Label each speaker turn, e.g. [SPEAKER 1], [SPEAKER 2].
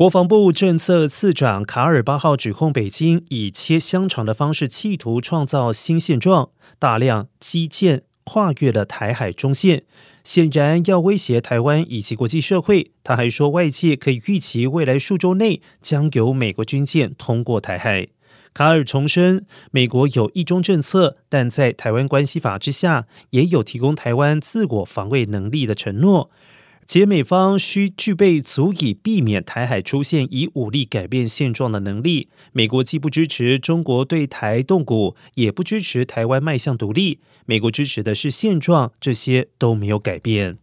[SPEAKER 1] 国防部政策次长卡尔巴号指控北京以切香肠的方式，企图创造新现状，大量基建跨越了台海中线，显然要威胁台湾以及国际社会。他还说，外界可以预期未来数周内将有美国军舰通过台海。卡尔重申，美国有一中政策，但在台湾关系法之下，也有提供台湾自我防卫能力的承诺。且美方需具备足以避免台海出现以武力改变现状的能力。美国既不支持中国对台动武，也不支持台湾迈向独立。美国支持的是现状，这些都没有改变。